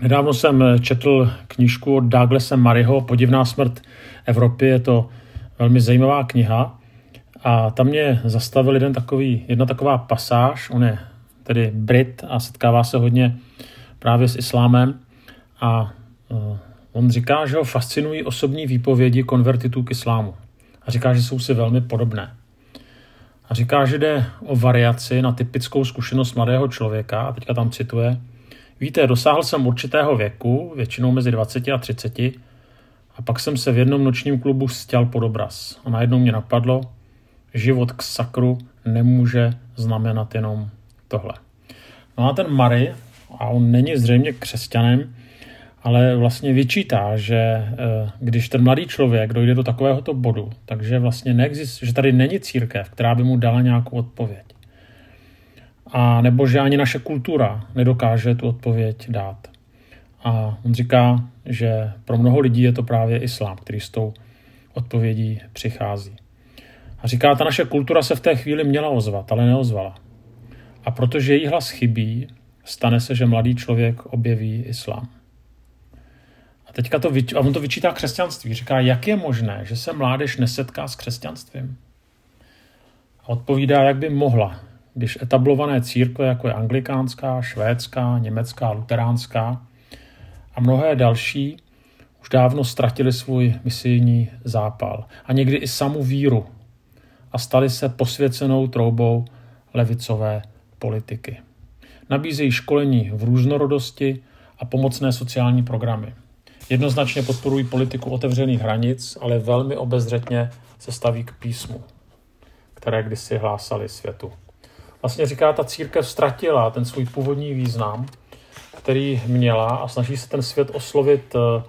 Nedávno jsem četl knížku od Douglasa Maryho Podivná smrt Evropy. Je to velmi zajímavá kniha. A tam mě zastavil jeden takový, jedna taková pasáž. On je tedy Brit a setkává se hodně právě s islámem. A uh, on říká, že ho fascinují osobní výpovědi konvertitů k islámu. A říká, že jsou si velmi podobné. A říká, že jde o variaci na typickou zkušenost mladého člověka. A teďka tam cituje – Víte, dosáhl jsem určitého věku, většinou mezi 20 a 30, a pak jsem se v jednom nočním klubu stěl pod obraz. A najednou mě napadlo, život k sakru nemůže znamenat jenom tohle. No a ten Mary, a on není zřejmě křesťanem, ale vlastně vyčítá, že eh, když ten mladý člověk dojde do takovéhoto bodu, takže vlastně neexist, že tady není církev, která by mu dala nějakou odpověď a nebo že ani naše kultura nedokáže tu odpověď dát. A on říká, že pro mnoho lidí je to právě islám, který s tou odpovědí přichází. A říká, ta naše kultura se v té chvíli měla ozvat, ale neozvala. A protože její hlas chybí, stane se, že mladý člověk objeví islám. A teďka to, a on to vyčítá křesťanství. Říká, jak je možné, že se mládež nesetká s křesťanstvím? A odpovídá, jak by mohla, když etablované církve, jako je anglikánská, švédská, německá, luteránská a mnohé další, už dávno ztratili svůj misijní zápal a někdy i samu víru a stali se posvěcenou troubou levicové politiky. Nabízejí školení v různorodosti a pomocné sociální programy. Jednoznačně podporují politiku otevřených hranic, ale velmi obezřetně se staví k písmu, které kdysi hlásali světu vlastně říká, ta církev ztratila ten svůj původní význam, který měla a snaží se ten svět oslovit eh,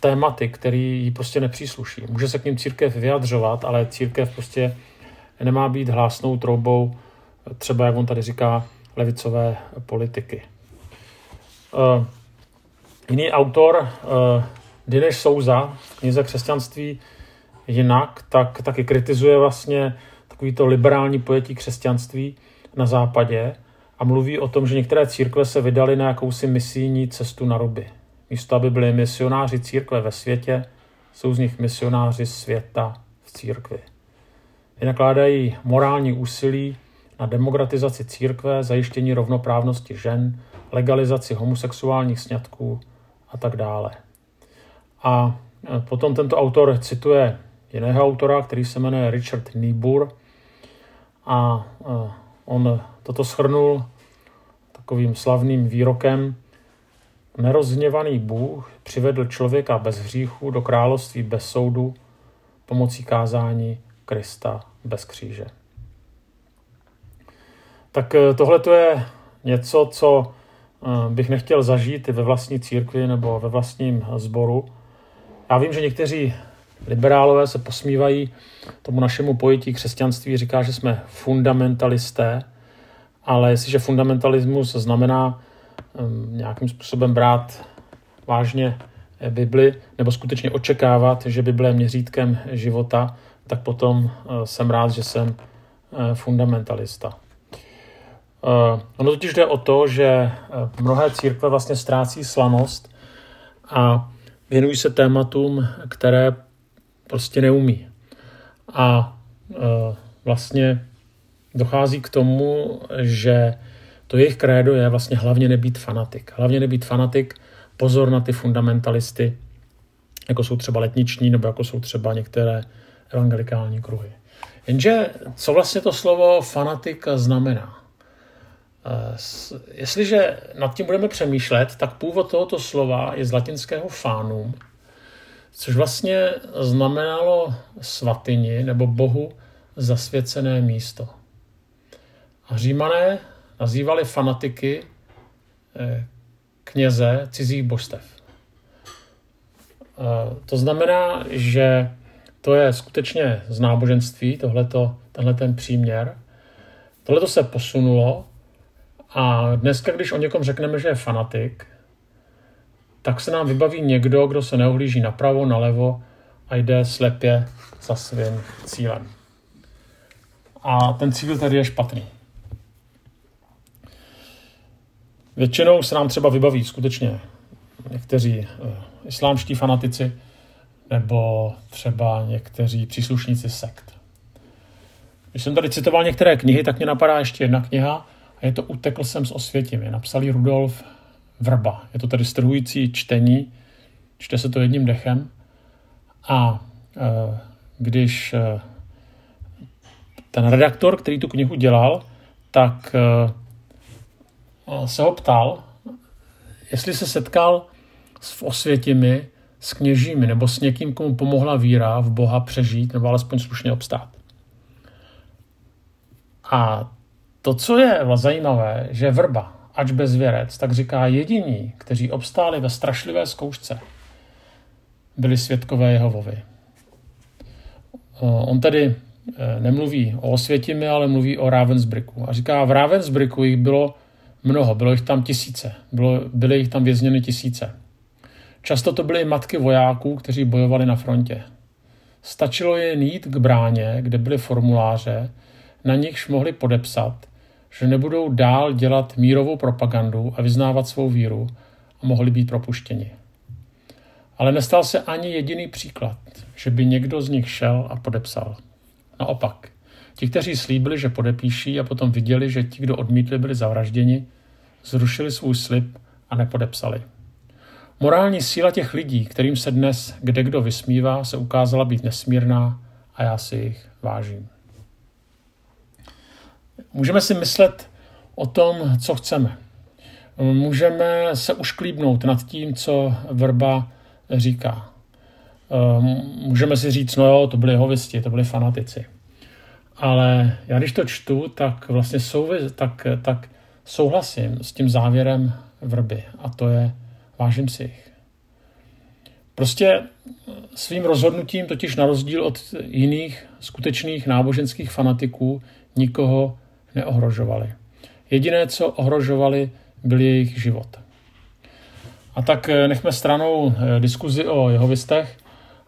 tématy, který jí prostě nepřísluší. Může se k ním církev vyjadřovat, ale církev prostě nemá být hlásnou troubou, třeba jak on tady říká, levicové politiky. Uh, jiný autor, uh, Dinesh Souza v knize Křesťanství jinak, tak taky kritizuje vlastně takový to liberální pojetí křesťanství na západě a mluví o tom, že některé církve se vydaly na jakousi misijní cestu na ruby. Místo, aby byli misionáři církve ve světě, jsou z nich misionáři světa v církvi. Vynakládají morální úsilí na demokratizaci církve, zajištění rovnoprávnosti žen, legalizaci homosexuálních sňatků a tak dále. A potom tento autor cituje jiného autora, který se jmenuje Richard Niebuhr, a on toto schrnul takovým slavným výrokem. Nerozhněvaný Bůh přivedl člověka bez hříchu do království bez soudu pomocí kázání Krista bez kříže. Tak e, tohle to je něco, co e, bych nechtěl zažít i ve vlastní církvi nebo ve vlastním sboru. Já vím, že někteří liberálové se posmívají tomu našemu pojetí křesťanství, říká, že jsme fundamentalisté, ale jestliže fundamentalismus znamená um, nějakým způsobem brát vážně Bibli nebo skutečně očekávat, že Bible je měřítkem života, tak potom uh, jsem rád, že jsem uh, fundamentalista. Ono totiž jde o to, že mnohé církve vlastně ztrácí slanost a věnují se tématům, které prostě neumí. A e, vlastně dochází k tomu, že to jejich krédo je vlastně hlavně nebýt fanatik. Hlavně nebýt fanatik, pozor na ty fundamentalisty, jako jsou třeba letniční nebo jako jsou třeba některé evangelikální kruhy. Jenže co vlastně to slovo fanatik znamená? E, jestliže nad tím budeme přemýšlet, tak původ tohoto slova je z latinského fanum, což vlastně znamenalo svatyni nebo bohu zasvěcené místo. A římané nazývali fanatiky eh, kněze cizích božstev. Eh, to znamená, že to je skutečně z náboženství, tohleto, tenhle ten příměr. Tohle se posunulo a dneska, když o někom řekneme, že je fanatik, tak se nám vybaví někdo, kdo se neohlíží napravo, nalevo a jde slepě za svým cílem. A ten cíl tady je špatný. Většinou se nám třeba vybaví skutečně někteří uh, islámští fanatici nebo třeba někteří příslušníci sekt. Když jsem tady citoval některé knihy, tak mě napadá ještě jedna kniha a je to Utekl jsem s Osvětimi. Napsal Rudolf Vrba. Je to tedy strhující čtení, čte se to jedním dechem a e, když e, ten redaktor, který tu knihu dělal, tak e, se ho ptal, jestli se setkal s Osvětimi, s kněžími nebo s někým, komu pomohla víra v Boha přežít nebo alespoň slušně obstát. A to, co je zajímavé, že vrba, ač bezvěrec, tak říká jediní, kteří obstáli ve strašlivé zkoušce, byli svědkové Jehovovi. On tedy e, nemluví o Osvětimi, ale mluví o Ravensbricku. A říká, v Ravensbricku jich bylo mnoho, bylo jich tam tisíce, bylo, byly jich tam vězněny tisíce. Často to byly matky vojáků, kteří bojovali na frontě. Stačilo jen jít k bráně, kde byly formuláře, na nichž mohli podepsat, že nebudou dál dělat mírovou propagandu a vyznávat svou víru a mohli být propuštěni. Ale nestal se ani jediný příklad, že by někdo z nich šel a podepsal. Naopak, ti, kteří slíbili, že podepíší a potom viděli, že ti, kdo odmítli, byli zavražděni, zrušili svůj slib a nepodepsali. Morální síla těch lidí, kterým se dnes kde kdo vysmívá, se ukázala být nesmírná a já si jich vážím. Můžeme si myslet o tom, co chceme. Můžeme se ušklíbnout nad tím, co Vrba říká. Můžeme si říct, no jo, to byli hovisti, to byli fanatici. Ale já když to čtu, tak vlastně souvis, tak, tak souhlasím s tím závěrem Vrby. A to je, vážím si jich. Prostě svým rozhodnutím, totiž na rozdíl od jiných skutečných náboženských fanatiků, nikoho neohrožovali. Jediné, co ohrožovali, byl jejich život. A tak eh, nechme stranou eh, diskuzi o jehovistech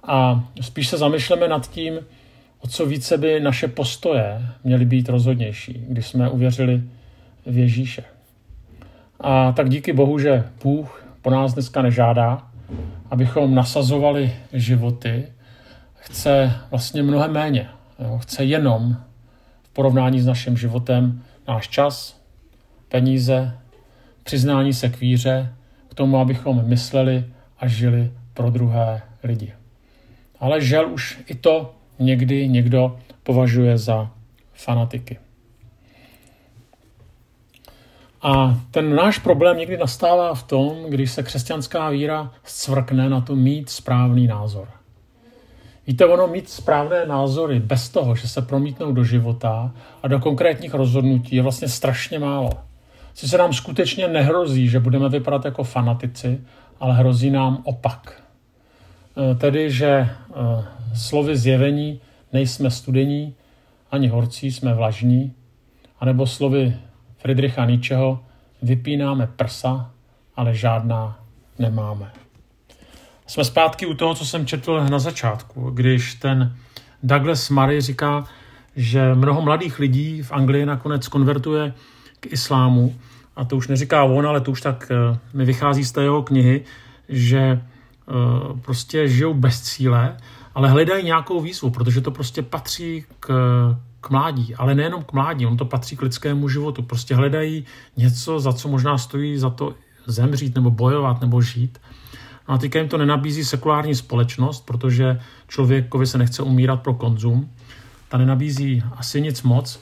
a spíš se zamyšleme nad tím, o co více by naše postoje měly být rozhodnější, když jsme uvěřili v Ježíše. A tak díky Bohu, že Bůh po nás dneska nežádá, abychom nasazovali životy, chce vlastně mnohem méně. Jo? Chce jenom porovnání s naším životem náš čas, peníze, přiznání se k víře, k tomu, abychom mysleli a žili pro druhé lidi. Ale žel už i to někdy někdo považuje za fanatiky. A ten náš problém někdy nastává v tom, když se křesťanská víra scvrkne na to mít správný názor. Víte, ono mít správné názory bez toho, že se promítnou do života a do konkrétních rozhodnutí je vlastně strašně málo. Si se nám skutečně nehrozí, že budeme vypadat jako fanatici, ale hrozí nám opak. E, tedy, že e, slovy zjevení nejsme studení, ani horcí, jsme vlažní, anebo slovy Friedricha Nietzscheho vypínáme prsa, ale žádná nemáme. Jsme zpátky u toho, co jsem četl na začátku, když ten Douglas Murray říká, že mnoho mladých lidí v Anglii nakonec konvertuje k islámu, a to už neříká on, ale to už tak eh, mi vychází z té jeho knihy, že eh, prostě žijou bez cíle, ale hledají nějakou výzvu, protože to prostě patří k, k mládí, ale nejenom k mládí, on to patří k lidskému životu. Prostě hledají něco, za co možná stojí za to zemřít nebo bojovat nebo žít. A teďka jim to nenabízí sekulární společnost, protože člověkovi se nechce umírat pro konzum. Ta nenabízí asi nic moc,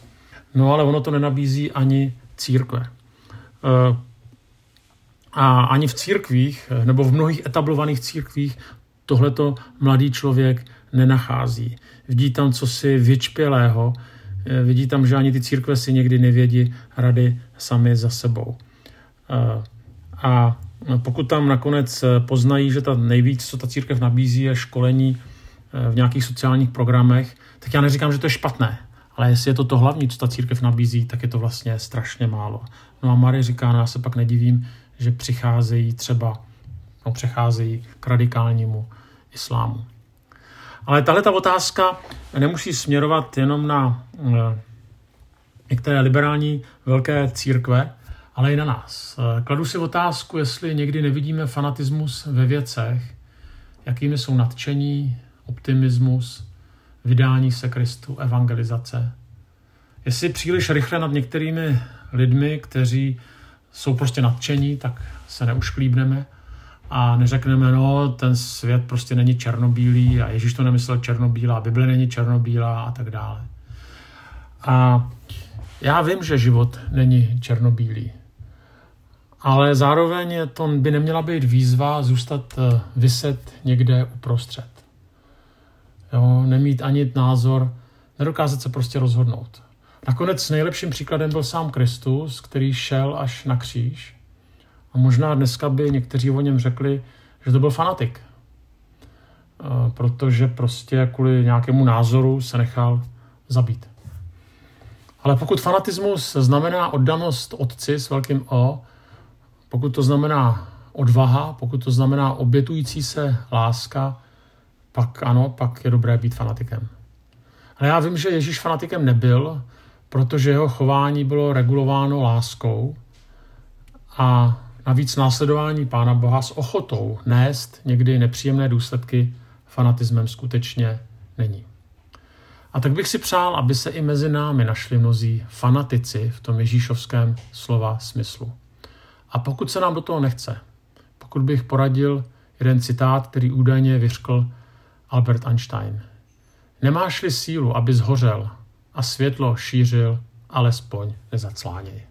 no ale ono to nenabízí ani církve. Eh, a ani v církvích, nebo v mnohých etablovaných církvích, tohleto mladý člověk nenachází. Vidí tam cosi vyčpělého, eh, vidí tam, že ani ty církve si někdy nevědí rady sami za sebou. Eh, a pokud tam nakonec eh, poznají, že ta nejvíc, co ta církev nabízí, je školení v nějakých sociálních programech, tak já neříkám, že to je špatné, ale jestli je to to hlavní, co ta církev nabízí, tak je to vlastně strašně málo. No a Marie říká, no já se pak nedivím, že přicházejí třeba, no přecházejí k radikálnímu islámu. Ale tahle ta otázka nemusí směrovat jenom na eh, některé liberální velké církve, ale i na nás. Kladu si otázku, jestli někdy nevidíme fanatismus ve věcech, jakými jsou nadšení, optimismus, vydání se Kristu, evangelizace. Jestli příliš rychle nad některými lidmi, kteří jsou prostě nadšení, tak se neušklíbneme a neřekneme, no, ten svět prostě není černobílý a Ježíš to nemyslel černobílá, Bible není černobílá a tak dále. A já vím, že život není černobílý, ale zároveň to by neměla být výzva zůstat eh, vyset někde uprostřed. Jo, nemít ani názor, nedokázat se prostě rozhodnout. Nakonec nejlepším příkladem byl sám Kristus, který šel až na kříž. A možná dneska by někteří o něm řekli, že to byl fanatik. Eh, protože prostě kvůli nějakému názoru se nechal zabít. Ale pokud fanatismus znamená oddanost otci s velkým O, pokud to znamená odvaha, pokud to znamená obětující se láska, pak ano, pak je dobré být fanatikem. Ale já vím, že Ježíš fanatikem nebyl, protože jeho chování bylo regulováno láskou a navíc následování Pána Boha s ochotou nést někdy nepříjemné důsledky fanatismem skutečně není. A tak bych si přál, aby se i mezi námi našli mnozí fanatici v tom ježíšovském slova smyslu. A pokud se nám do toho nechce, pokud bych poradil jeden citát, který údajně vyřkl Albert Einstein. Nemáš-li sílu, aby zhořel a světlo šířil, alespoň nezacláněj.